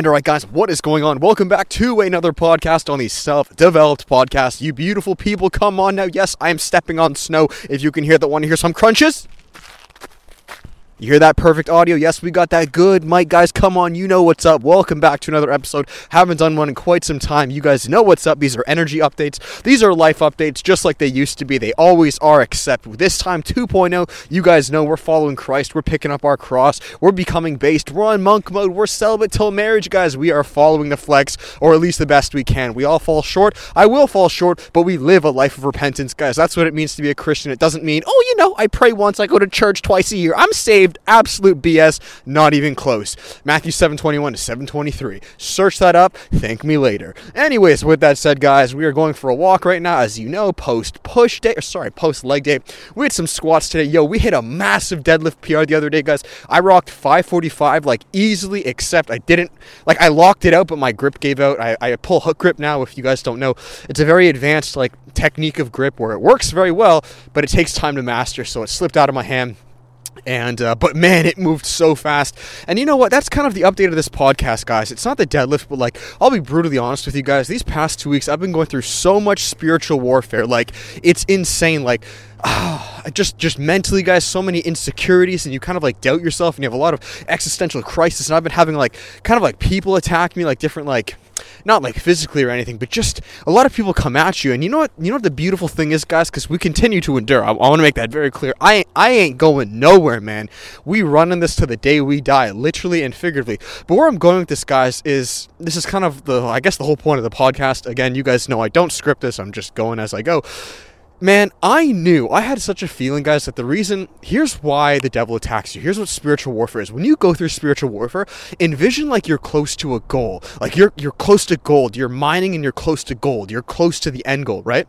And alright, guys, what is going on? Welcome back to another podcast on the Self Developed Podcast. You beautiful people, come on now. Yes, I am stepping on snow. If you can hear that, want to hear some crunches? You hear that perfect audio? Yes, we got that good. mic, guys, come on. You know what's up. Welcome back to another episode. Haven't done one in quite some time. You guys know what's up. These are energy updates. These are life updates, just like they used to be. They always are, except this time 2.0. You guys know we're following Christ. We're picking up our cross. We're becoming based. We're on monk mode. We're celibate till marriage, guys. We are following the flex, or at least the best we can. We all fall short. I will fall short, but we live a life of repentance, guys. That's what it means to be a Christian. It doesn't mean, oh, you know, I pray once, I go to church twice a year. I'm saved. Absolute BS. Not even close. Matthew 721 to 723. Search that up. Thank me later. Anyways, with that said, guys, we are going for a walk right now. As you know, post push day, or sorry, post leg day. We had some squats today. Yo, we hit a massive deadlift PR the other day, guys. I rocked 545 like easily, except I didn't, like, I locked it out, but my grip gave out. I, I pull hook grip now, if you guys don't know. It's a very advanced, like, technique of grip where it works very well, but it takes time to master, so it slipped out of my hand and uh, but man it moved so fast. And you know what? That's kind of the update of this podcast guys. It's not the deadlift but like i'll be brutally honest with you guys. These past two weeks i've been going through so much spiritual warfare. Like it's insane. Like just just mentally guys so many insecurities and you kind of like doubt yourself and you have a lot of existential crisis. And i've been having like kind of like people attack me like different like not like physically or anything, but just a lot of people come at you. And you know what? You know what the beautiful thing is, guys? Because we continue to endure. I, I want to make that very clear. I I ain't going nowhere, man. We running this to the day we die, literally and figuratively. But where I'm going with this, guys, is this is kind of the I guess the whole point of the podcast. Again, you guys know I don't script this. I'm just going as I go. Man, I knew, I had such a feeling, guys, that the reason, here's why the devil attacks you. Here's what spiritual warfare is. When you go through spiritual warfare, envision like you're close to a goal. Like you're, you're close to gold. You're mining and you're close to gold. You're close to the end goal, right?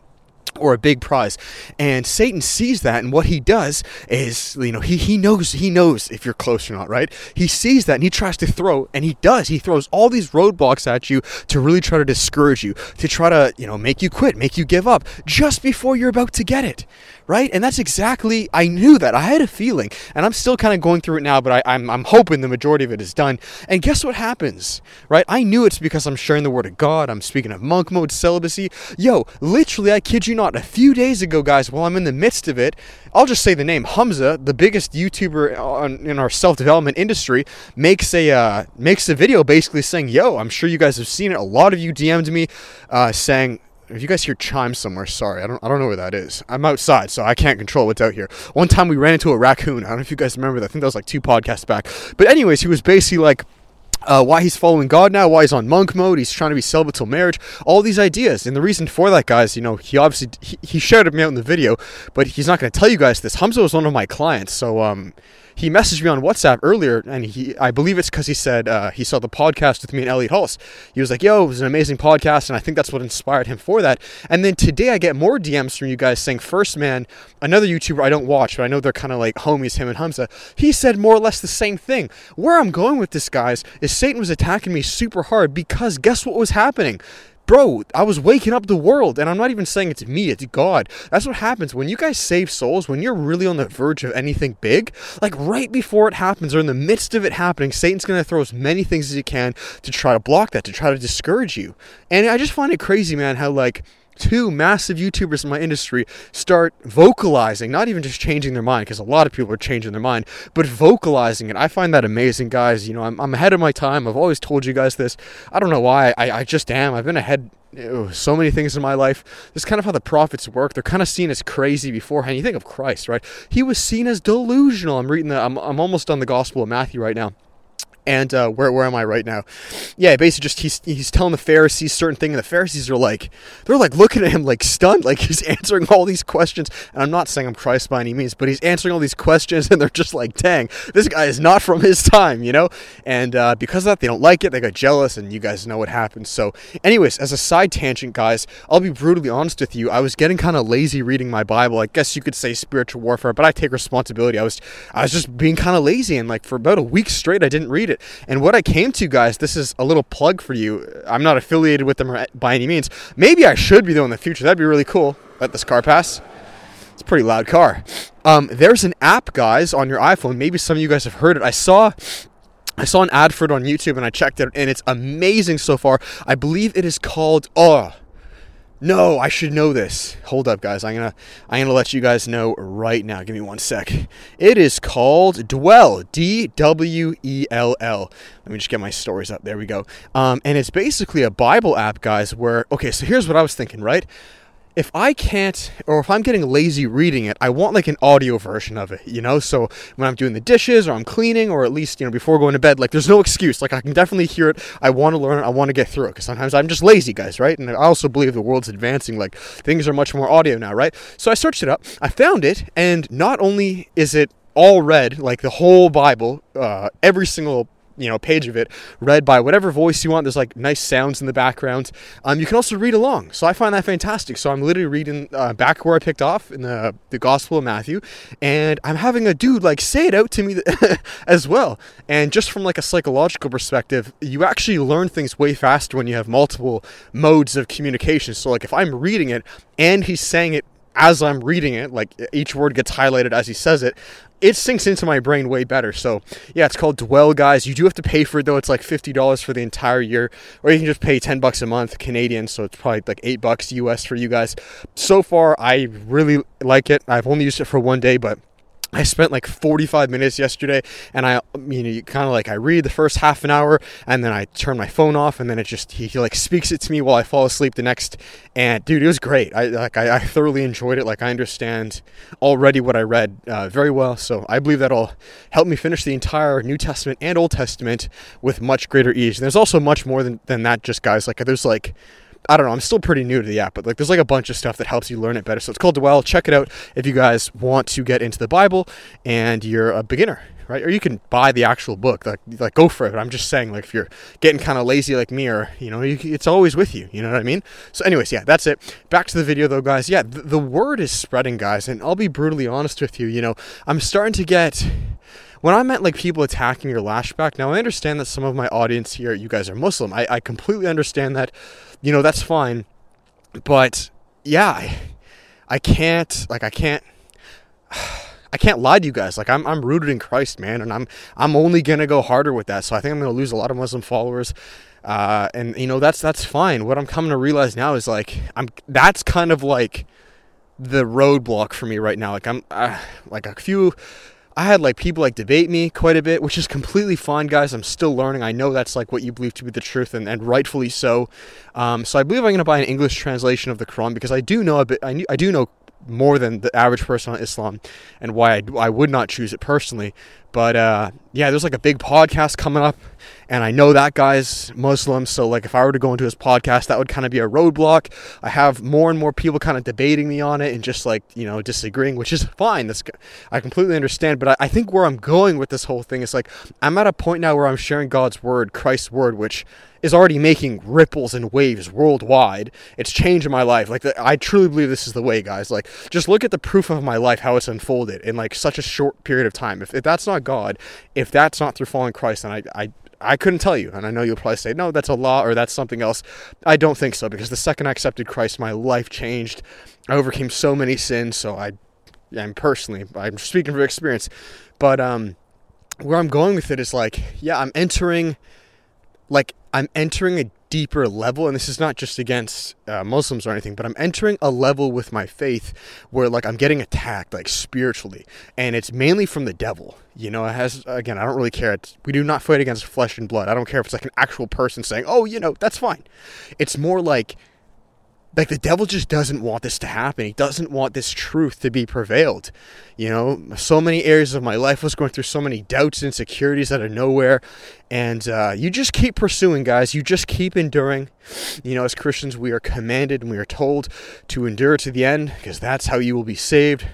Or a big prize. And satan sees that and what he does is you know he, he knows he knows if you're close or not right? He sees that and he tries to throw and he does. He throws all these roadblocks at you to really try to discourage you to try to you know make you quit make you give up just before you're about to get it right? And that's exactly i knew that. I had a feeling. And i'm still kind of going through it now but I, I'm, I'm hoping the majority of it is done. And guess what happens right? I knew it's because i'm sharing the word of god. I'm speaking of monk mode celibacy. Yo literally i kid you not a few days ago, guys, while I'm in the midst of it, I'll just say the name. Hamza, the biggest YouTuber on, in our self development industry, makes a uh, makes a video basically saying, "Yo, I'm sure you guys have seen it. A lot of you DM'd me uh, saying." If you guys hear chimes somewhere, sorry, I don't, I don't know where that is. I'm outside, so I can't control what's out here. One time we ran into a raccoon. I don't know if you guys remember that. I think that was like two podcasts back. But anyways, he was basically like, uh, why he's following God now, why he's on monk mode, he's trying to be celibate till marriage, all these ideas. And the reason for that, guys, you know, he obviously he, he shouted me out in the video, but he's not going to tell you guys this. Hamza was one of my clients, so um, he messaged me on WhatsApp earlier, and he I believe it's because he said uh, he saw the podcast with me and Elliot Hulse. He was like, "Yo, it was an amazing podcast," and I think that's what inspired him for that. And then today I get more DMs from you guys saying, First Man, another YouTuber I don't watch, but I know they're kind of like homies, him and Hamza. He said more or less the same thing. Where I'm going with this, guys, is Satan was attacking me super hard because guess what was happening? Bro, I was waking up the world. And I'm not even saying it's me, it's God. That's what happens when you guys save souls, when you're really on the verge of anything big, like right before it happens or in the midst of it happening, Satan's going to throw as many things as he can to try to block that, to try to discourage you. And I just find it crazy, man, how like two massive YouTubers in my industry start vocalizing, not even just changing their mind, because a lot of people are changing their mind, but vocalizing it. I find that amazing, guys. You know, I'm, I'm ahead of my time. I've always told you guys this. I don't know why. I, I just am. I've been ahead oh, so many things in my life. This is kind of how the prophets work. They're kind of seen as crazy beforehand. You think of Christ, right? He was seen as delusional. I'm reading the. I'm, I'm almost on the Gospel of Matthew right now and uh, where where am I right now? Yeah, basically just he's he's telling the Pharisees certain thing, and the Pharisees are like they're like looking at him like stunned, like he's answering all these questions. And I'm not saying I'm Christ by any means, but he's answering all these questions, and they're just like, dang, this guy is not from his time, you know. And uh, because of that, they don't like it. They got jealous, and you guys know what happens. So, anyways, as a side tangent, guys, I'll be brutally honest with you. I was getting kind of lazy reading my Bible. I guess you could say spiritual warfare, but I take responsibility. I was I was just being kind of lazy, and like for about a week straight, I didn't read it. And what I came to, guys, this is a little plug for you. I'm not affiliated with them by any means. Maybe I should be though in the future. That'd be really cool. Let this car pass. It's a pretty loud car. Um, there's an app, guys, on your iPhone. Maybe some of you guys have heard it. I saw I saw an ad for it on YouTube and I checked it and it's amazing so far. I believe it is called oh no, I should know this. Hold up guys. I'm to I'm to let you guys know right now. Give me one sec. It is called Dwell, D W E L L. Let me just get my stories up. There we go. Um, and it's basically a Bible app guys where okay, so here's what I was thinking, right? If I can't, or if I'm getting lazy reading it, I want like an audio version of it, you know? So when I'm doing the dishes or I'm cleaning, or at least, you know, before going to bed, like there's no excuse. Like I can definitely hear it. I want to learn it. I want to get through it because sometimes I'm just lazy, guys, right? And I also believe the world's advancing. Like things are much more audio now, right? So I searched it up. I found it. And not only is it all read, like the whole Bible, uh, every single you know page of it read by whatever voice you want. There's like nice sounds in the background. Um, you can also read along. So i find that fantastic. So i'm literally reading uh, back where i picked off in the, the gospel of matthew and i'm having a dude like say it out to me as well. And just from like a psychological perspective you actually learn things way faster when you have multiple modes of communication. So like if i'm reading it and he's saying it as I'm reading it, like each word gets highlighted as he says it, it sinks into my brain way better. So yeah, it's called Dwell, guys. You do have to pay for it though. It's like fifty dollars for the entire year, or you can just pay ten bucks a month Canadian. So it's probably like eight bucks US for you guys. So far, I really like it. I've only used it for one day, but I spent like 45 minutes yesterday and I, you know, you kind of like, I read the first half an hour and then I turn my phone off and then it just, he, he like speaks it to me while I fall asleep the next. And dude, it was great. I like, I, I thoroughly enjoyed it. Like I understand already what I read uh, very well. So I believe that'll help me finish the entire New Testament and Old Testament with much greater ease. And there's also much more than, than that just guys. Like there's like, I don't know. I'm still pretty new to the app, but like there's like a bunch of stuff that helps you learn it better. So it's called Dwell. Check it out if you guys want to get into the Bible and you're a beginner, right? Or you can buy the actual book. Like like go for it. I'm just saying, like if you're getting kind of lazy like me, or you know, you, it's always with you. You know what I mean? So, anyways, yeah, that's it. Back to the video though, guys. Yeah, the, the word is spreading, guys, and I'll be brutally honest with you. You know, I'm starting to get when I meant like people attacking your lashback, now I understand that some of my audience here, you guys are Muslim. I, I completely understand that. You know, that's fine. But yeah, I, I can't, like, I can't. I can't lie to you guys. Like I'm, I'm rooted in Christ, man, and I'm, I'm only gonna go harder with that. So I think I'm gonna lose a lot of Muslim followers, uh, and you know that's that's fine. What I'm coming to realize now is like I'm, that's kind of like the roadblock for me right now. Like I'm, uh, like a few I had like people like debate me quite a bit, which is completely fine, guys. I'm still learning. I know that's like what you believe to be the truth, and, and rightfully so. Um, so I believe I'm going to buy an English translation of the Quran because I do know a bit. I, I do know more than the average person on Islam, and why I, I would not choose it personally. But uh, yeah, there's like a big podcast coming up, and I know that guy's Muslim. So like, if I were to go into his podcast, that would kind of be a roadblock. I have more and more people kind of debating me on it and just like you know disagreeing, which is fine. This I completely understand. But I, I think where I'm going with this whole thing is like I'm at a point now where I'm sharing God's word, Christ's word, which is already making ripples and waves worldwide. It's changing my life. Like I truly believe this is the way, guys. Like just look at the proof of my life, how it's unfolded in like such a short period of time. If, if that's not God, if that's not through following Christ, then I, I I couldn't tell you. And I know you'll probably say, no, that's Allah or that's something else. I don't think so because the second I accepted Christ, my life changed. I overcame so many sins. So I, I'm personally, I'm speaking from experience. But um, where I'm going with it is like, yeah, I'm entering like I'm entering a deeper level, and this is not just against uh, Muslims or anything, but I'm entering a level with my faith where like I'm getting attacked like spiritually, and it's mainly from the devil. You know, it has again, I don't really care. It's, we do not fight against flesh and blood. I don't care if it's like an actual person saying, "Oh, you know, that's fine." It's more like like the devil just doesn't want this to happen. He doesn't want this truth to be prevailed. You know, so many areas of my life was going through so many doubts, and insecurities out of nowhere, and uh, you just keep pursuing, guys. You just keep enduring. You know, as Christians, we are commanded and we are told to endure to the end because that's how you will be saved.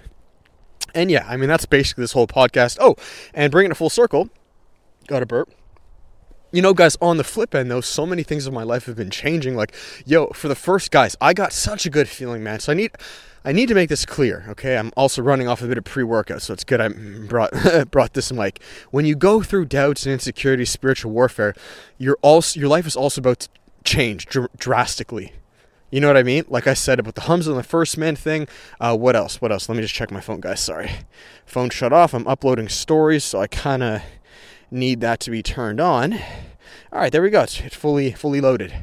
And yeah, I mean that's basically this whole podcast. Oh, and bringing it full circle, got a burp you know, guys, on the flip end, though, so many things in my life have been changing. Like, yo, for the first guys, I got such a good feeling, man. So I need, I need to make this clear, okay? I'm also running off a bit of pre-workout, so it's good I brought brought this mic. When you go through doubts and insecurities, spiritual warfare, your also your life is also about to change dr- drastically. You know what I mean? Like I said about the Hamza and the first man thing. Uh, what else? What else? Let me just check my phone, guys. Sorry, phone shut off. I'm uploading stories, so I kind of need that to be turned on. All right, there we go. It's, fully fully loaded.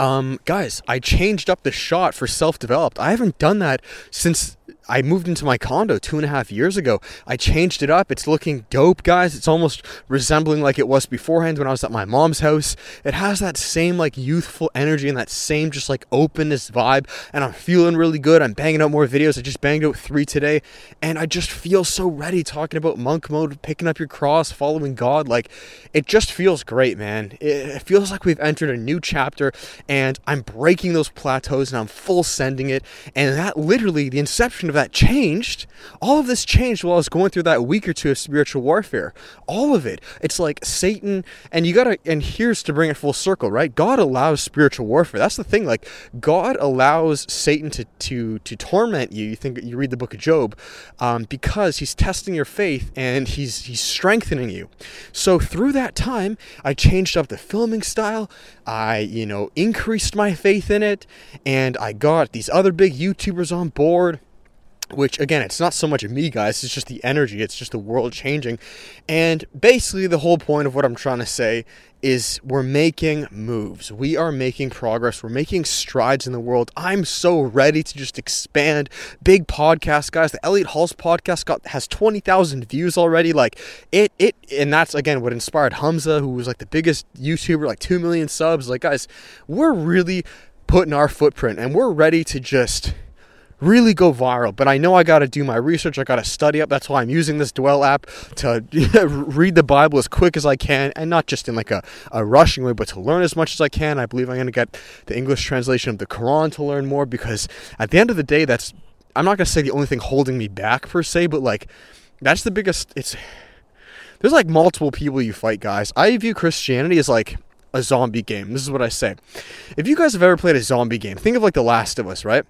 Um, guys, I changed up the shot for self-developed. I haven't done that since I moved into my condo two and a half years ago. I changed it up. It's looking dope, guys. It's almost resembling like it was beforehand when I was at my mom's house. It has that same like youthful energy and that same just like openness vibe. And I'm feeling really good. I'm banging out more videos. I just banged out three today. And I just feel so ready talking about monk mode, picking up your cross, following God. Like it just feels great, man. It, feels like we've entered a new chapter and I'm breaking those plateaus and I'm full sending it. And that literally, the inception of of that changed. All of this changed while I was going through that week or two of spiritual warfare. All of it. It's like Satan, and you gotta, and here's to bring it full circle, right? God allows spiritual warfare. That's the thing. Like God allows Satan to to to torment you. You think you read the book of Job, um, because he's testing your faith and he's he's strengthening you. So through that time, I changed up the filming style. I you know increased my faith in it, and I got these other big YouTubers on board which again it's not so much me guys it's just the energy it's just the world changing. And basically the whole point of what i'm trying to say is we're making moves. We are making progress. We're making strides in the world. I'm so ready to just expand. Big podcast guys. The elliot hulse podcast got has 20000 views already. Like it it and that's again what inspired hamza who was like the biggest youtuber like 2 million subs. Like guys we're really putting our footprint and we're ready to just really go viral. But I know I got to do my research. I got to study up. That's why I'm using this Dwell app to read the Bible as quick as I can, and not just in like a, a rushing way, but to learn as much as I can. I believe I'm going to get the English translation of the Quran to learn more because at the end of the day, that's I'm not going to say the only thing holding me back per se, but like that's the biggest. It's there's like multiple people you fight, guys. I view Christianity as like a zombie game. This is what I say. If you guys have ever played a zombie game, think of like The Last of Us, right?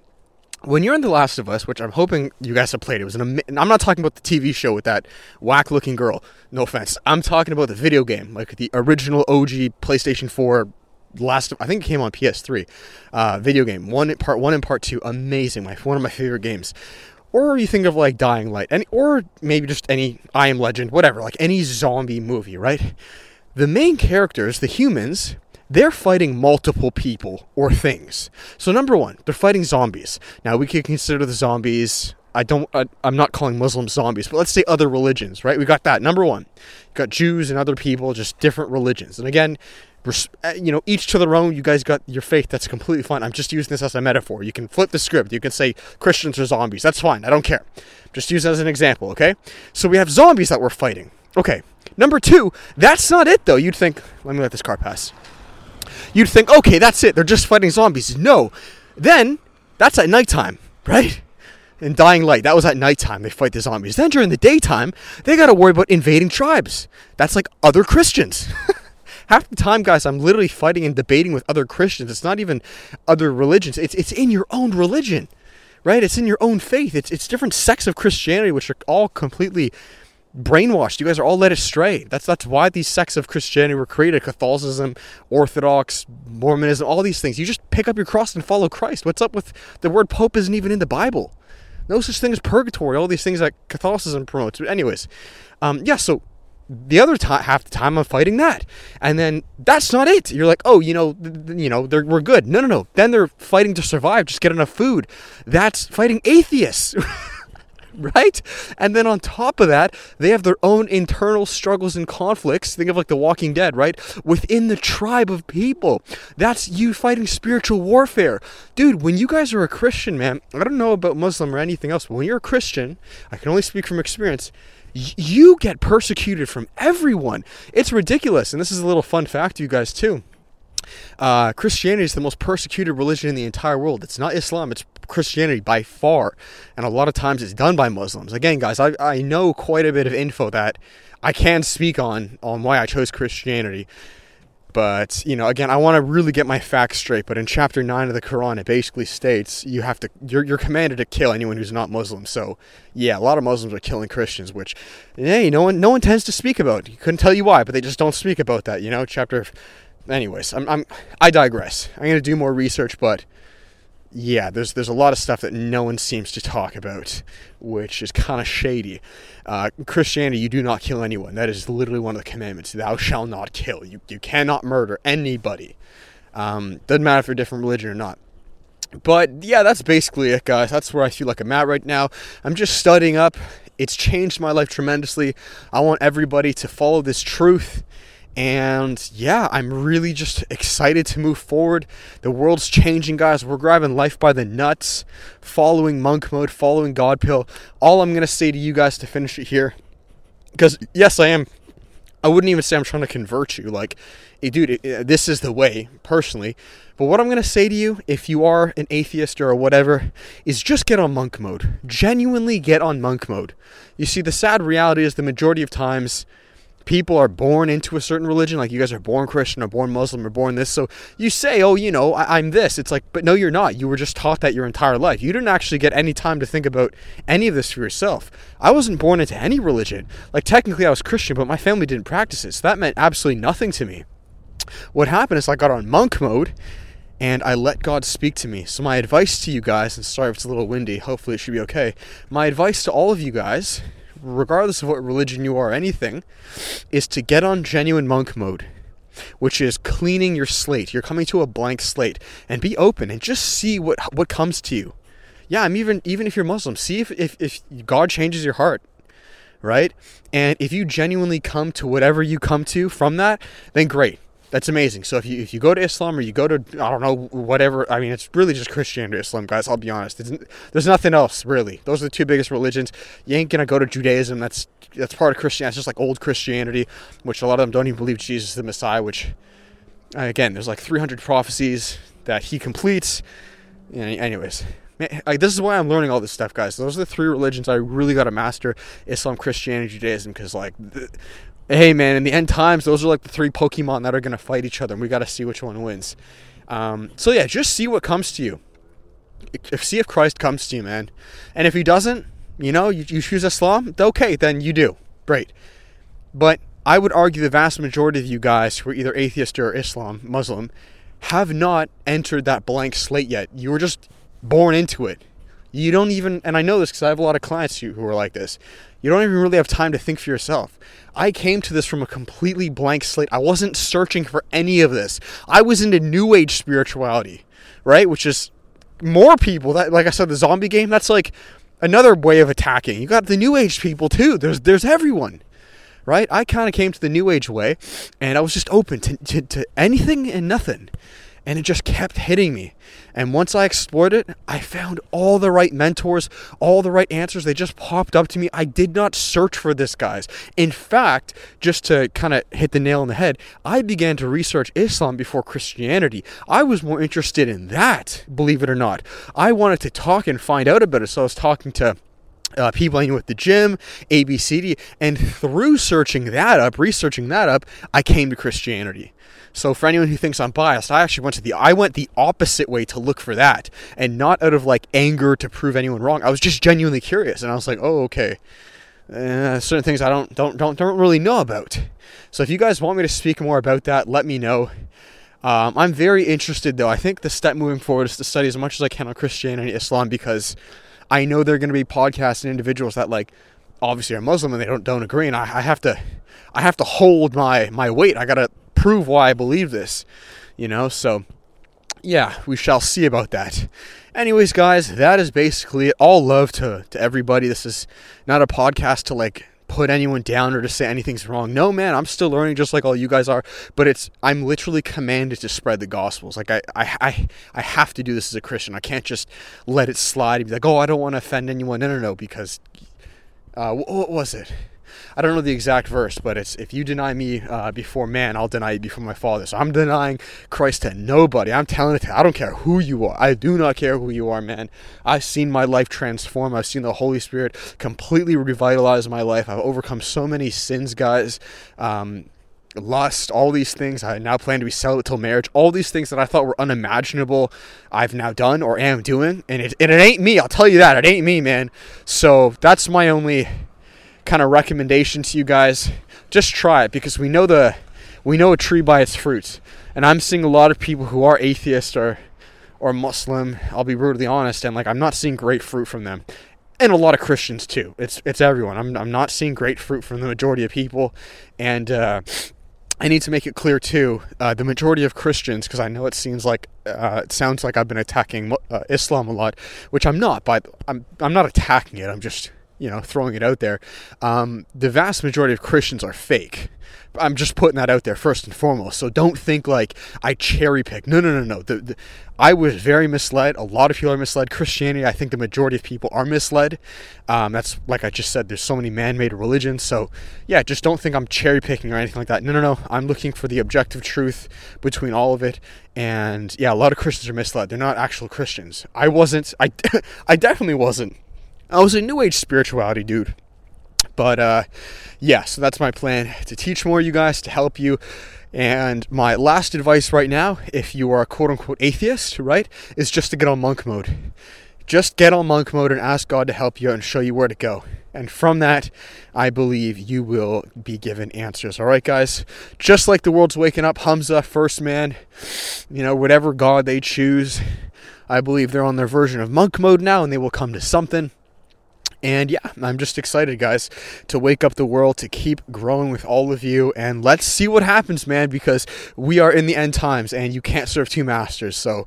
When you're in The Last of Us, which I'm hoping you guys have played, it was an. I'm not talking about the TV show with that whack-looking girl. No offense. I'm talking about the video game, like the original OG PlayStation 4 last. I think it came on PS3. Uh, video game one, part one and part two, amazing. My one of my favorite games. Or you think of like Dying Light, any, or maybe just any I Am Legend, whatever, like any zombie movie, right? The main characters, the humans, they're fighting multiple people or things. So number one, they're fighting zombies. Now we could consider the zombies. I don't. I, am not calling Muslims zombies, but let's say other religions, right? We got that. Number one, you got Jews and other people, just different religions. And again, uh, you know, each to their own. You guys got your faith. That's completely fine. I'm just using this as a metaphor. You can flip the script. You can say Christians are zombies. That's fine. I don't care. Just use it as an example, okay? So we have zombies that we're fighting. Okay. Number two, that's not it though. You'd think, let me let this car pass you'd think, okay, that's it. They're just fighting zombies. No. Then, that's at nighttime, right? In Dying Light, that was at nighttime. They fight the zombies. Then during the daytime, they got to worry about invading tribes. That's like other Christians. Half the time, guys, I'm literally fighting and debating with other Christians. It's not even other religions. It's it's in your own religion, right? It's in your own faith. It's it's different sects of Christianity, which are all completely brainwashed. You guys are all led astray. That's that's why these sects of Christianity were created: Catholicism, Orthodox, Mormonism, all these things. You just pick up your cross and follow Christ. What's up with the word Pope? Isn't even in the Bible. No such thing as purgatory. All these things that Catholicism promotes. But anyways, um, yeah. So the other time, half the time, I'm fighting that, and then that's not it. You're like, oh, you know, th- you know, we're good. No, no, no. Then they're fighting to survive, just get enough food. That's fighting atheists. right? And then on top of that, they have their own internal struggles and conflicts. Think of like The Walking Dead, right? Within the tribe of people. That's you fighting spiritual warfare. Dude, when you guys are a Christian, man, I don't know about Muslim or anything else, but when you're a Christian, I can only speak from experience you get persecuted from everyone. It's ridiculous. And this is a little fun fact to you guys, too. Uh, Christianity is the most persecuted religion in the entire world. It's not Islam, it's Christianity by far. And a lot of times it's done by Muslims. Again, guys, I, I know quite a bit of info that I can speak on on why I chose Christianity. But, you know, again, I want to really get my facts straight. But in chapter 9 of the Quran, it basically states you have to, you're, you're commanded to kill anyone who's not Muslim. So, yeah, a lot of Muslims are killing Christians, which, hey, no one, no one tends to speak about. You couldn't tell you why, but they just don't speak about that, you know? Chapter, anyways, I'm, I'm I digress. I'm to do more research, but yeah, there's there's a lot of stuff that no one seems to talk about, which is kind of shady. Uh, Christianity, you do not kill anyone. That is literally one of the commandments. Thou shalt not kill. You you cannot murder anybody. Um, doesn't matter if you're a different religion or not. But yeah, that's basically it, guys. That's where I feel like I'm at right now. I'm just studying up. It's changed my life tremendously. I want everybody to follow this truth and yeah, I'm really just excited to move forward. The world's changing, guys. We're grabbing life by the nuts, following monk mode, following God pill. All I'm going to say to you guys to finish it here, because yes, I am. I wouldn't even say I'm trying to convert you. Like, eh, dude, it, this is the way, personally. But what I'm going to say to you, if you are an atheist or whatever, is just get on monk mode. Genuinely get on monk mode. You see, the sad reality is the majority of times, people are born into a certain religion, like you guys are born Christian or born Muslim or born this. So you say, oh, you know, I- am this. It's like, but no, you're not. You were just taught that your entire life. You didn't actually get any time to think about any of this for yourself. I wasn't born into any religion. Like, technically, I was Christian, but my family didn't practice it. So that meant absolutely nothing to me. What happened is I got on monk mode and I let God speak to me. So, my advice to you guys, and sorry if it's a little windy, hopefully it should be okay. My advice to all of you guys regardless of what religion you are, anything, is to get on genuine monk mode, which is cleaning your slate. You're coming to a blank slate and be open and just see what what comes to you. Yeah, I'm even even if you're Muslim, see if, if, if God changes your heart. Right? And if you genuinely come to whatever you come to from that, then great. That's amazing. So if you if you go to Islam or you go to I don't know whatever, I mean it's really just Christianity, Islam, guys. I'll be honest. It's, there's nothing else really. Those are the two biggest religions. You ain't gonna go to Judaism. That's that's part of Christianity. It's just like old Christianity, which a lot of them don't even believe Jesus is the Messiah. Which uh, again, there's like 300 prophecies that he completes. Anyways, Man, like this is why I'm learning all this stuff, guys. Those are the three religions I really got to master: Islam, Christianity, Judaism. Because like, hey man, in the end times, those are like the three Pokemon that are gonna fight each other, and we got to see which one wins. Um, so yeah, just see what comes to you. If, see if Christ comes to you, man. And if he doesn't, you know, you, you choose Islam, okay, then you do. Great. But I would argue the vast majority of you guys who are either atheist or Islam, Muslim, have not entered that blank slate yet. You were just born into it. You don't even, and I know this because I have a lot of clients who are like this. You don't even really have time to think for yourself. I came to this from a completely blank slate. I wasn't searching for any of this. I was into new age spirituality, right? Which is more people that like I said the zombie game, that's like another way of attacking. You got the new age people too. There's there's everyone. Right? I kind of came to the new age way and I was just open to, to, to anything and nothing and it just kept hitting me. And once I explored it, I found all the right mentors, all the right answers. They just popped up to me. I did not search for this, guys. In fact, just to kind of hit the nail on the head, I began to research Islam before Christianity. I was more interested in that, believe it or not. I wanted to talk and find out about it. So I was talking to uh, people I knew at the gym, ABCD, and through searching that up, researching that up, I came to Christianity. So for anyone who thinks I'm biased, I actually went to the I went the opposite way to look for that, and not out of like anger to prove anyone wrong. I was just genuinely curious, and I was like, oh okay, uh, certain things I don't don't don't don't really know about. So if you guys want me to speak more about that, let me know. Um, I'm very interested though. I think the step moving forward is to study as much as I can on Christianity, and Islam, because I know there are going to be podcasts and individuals that like obviously are Muslim and they don't don't agree, and I, I have to I have to hold my my weight. I gotta prove why I believe this, you know? So, yeah, we shall see about that. Anyways, guys, that is basically it. All love to, to everybody. This is not a podcast to like put anyone down or to say anything's wrong. No, man, I'm still learning just like all you guys are. But it's I'm literally commanded to spread the gospels. Like I I I, I have to do this as a Christian. I can't just let it slide and be like, oh, I don't want to offend anyone. No, no, no, because uh, what was it? I don't know the exact verse, but it's if you deny me uh, before man, I'll deny you before my Father. So I'm denying Christ to nobody. I'm telling it to I don't care who you are. I do not care who you are, man. I've seen my life transform. I've seen the Holy Spirit completely revitalize my life. I've overcome so many sins, guys. Um, lust, all these things. I now plan to be celibate till marriage. All these things that I thought were unimaginable, I've now done or am doing, and it, and it ain't me. I'll tell you that it ain't me, man. So that's my only kind of recommendation to you guys. Just try it because we know the we know a tree by its fruits. And I'm seeing a lot of people who are atheists or or Muslim. I'll be brutally honest, and like I'm not seeing great fruit from them and a lot of Christians too. It's it's everyone. I'm I'm not seeing great fruit from the majority of people, and uh, I need to make it clear too. Uh, the majority of Christians, because I know it seems like uh, it sounds like I've been attacking uh, Islam a lot, which I'm not. But I'm I'm not attacking it. I'm just you know throwing it out there. Um, the vast majority of Christians are fake. I'm just putting that out there first and foremost. So don't think like I cherry pick. No, no, no, no. The, the, I was very misled. A lot of people are misled. Christianity, I think the majority of people are misled. Um, that's like I just said. There's so many man-made religions. So yeah, just don't think I'm cherry picking or anything like that. No, no, no. I'm looking for the objective truth between all of it. And yeah, a lot of Christians are misled. They're not actual Christians. I wasn't. I I definitely wasn't. I was a New Age spirituality dude. But uh, yeah, so that's my plan to teach more you guys, to help you. And my last advice right now, if you are a quote unquote atheist, right, is just to get on monk mode. Just get on monk mode and ask God to help you and show you where to go. And from that, I believe you will be given answers. All right, guys? Just like the world's waking up, Hamza, first man, you know, whatever God they choose, I believe they're on their version of monk mode now and they will come to something. And yeah, I'm just excited, guys, to wake up the world, to keep growing with all of you. And let's see what happens, man, because we are in the end times and you can't serve two masters. So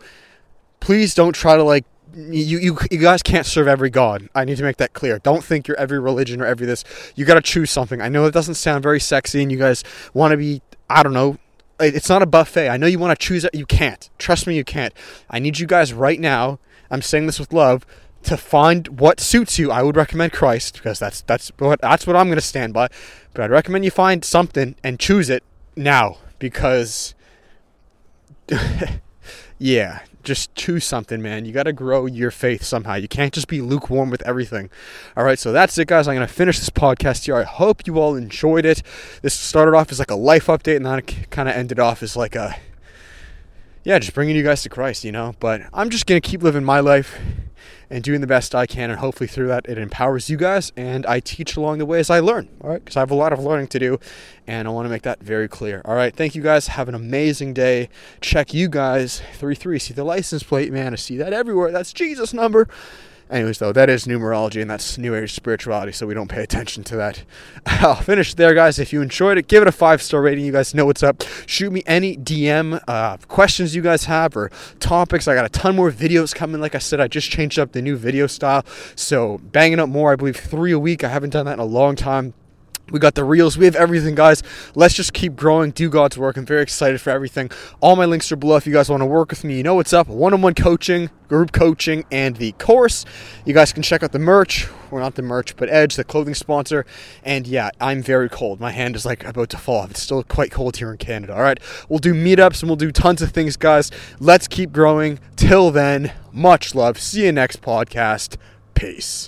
please don't try to like you, you you guys can't serve every god. I need to make that clear. Don't think you're every religion or every this. You got to choose something. I know it doesn't sound very sexy, and you guys want to be I don't know. It's not a buffet. I know you want to choose it. You can't. Trust me, you can't. I need you guys right now. I'm saying this with love to find what suits you, I would recommend Christ because that's that's what that's what I'm going to stand by. But I'd recommend you find something and choose it now because yeah, just choose something, man. You got to grow your faith somehow. You can't just be lukewarm with everything. All right, so that's it, guys. I'm going to finish this podcast here. I hope you all enjoyed it. This started off as like a life update, and then it kind of ended off as like a yeah, just bringing you guys to Christ, you know. But I'm just going to keep living my life and doing the best I can. And hopefully, through that, it empowers you guys. And I teach along the way as I learn, all right? Because I have a lot of learning to do. And I want to make that very clear. All right. Thank you guys. Have an amazing day. Check you guys 3 3. See the license plate, man. I see that everywhere. That's Jesus' number. Anyways, though, that is numerology and that's New Age spirituality, so we don't pay attention to that. I'll finish there, guys. If you enjoyed it, give it a five star rating. You guys know what's up. Shoot me any DM uh, questions you guys have or topics. I got a ton more videos coming. Like I said, I just changed up the new video style, so banging up more. I believe three a week. I haven't done that in a long time. We got the reels. We have everything, guys. Let's just keep growing, do God's work. I'm very excited for everything. All my links are below if you guys want to work with me. You know what's up one on one coaching, group coaching, and the course. You guys can check out the merch. Well, not the merch, but Edge, the clothing sponsor. And yeah, I'm very cold. My hand is like about to fall off. It's still quite cold here in Canada. All right. We'll do meetups and we'll do tons of things, guys. Let's keep growing. Till then, much love. See you next podcast. Peace.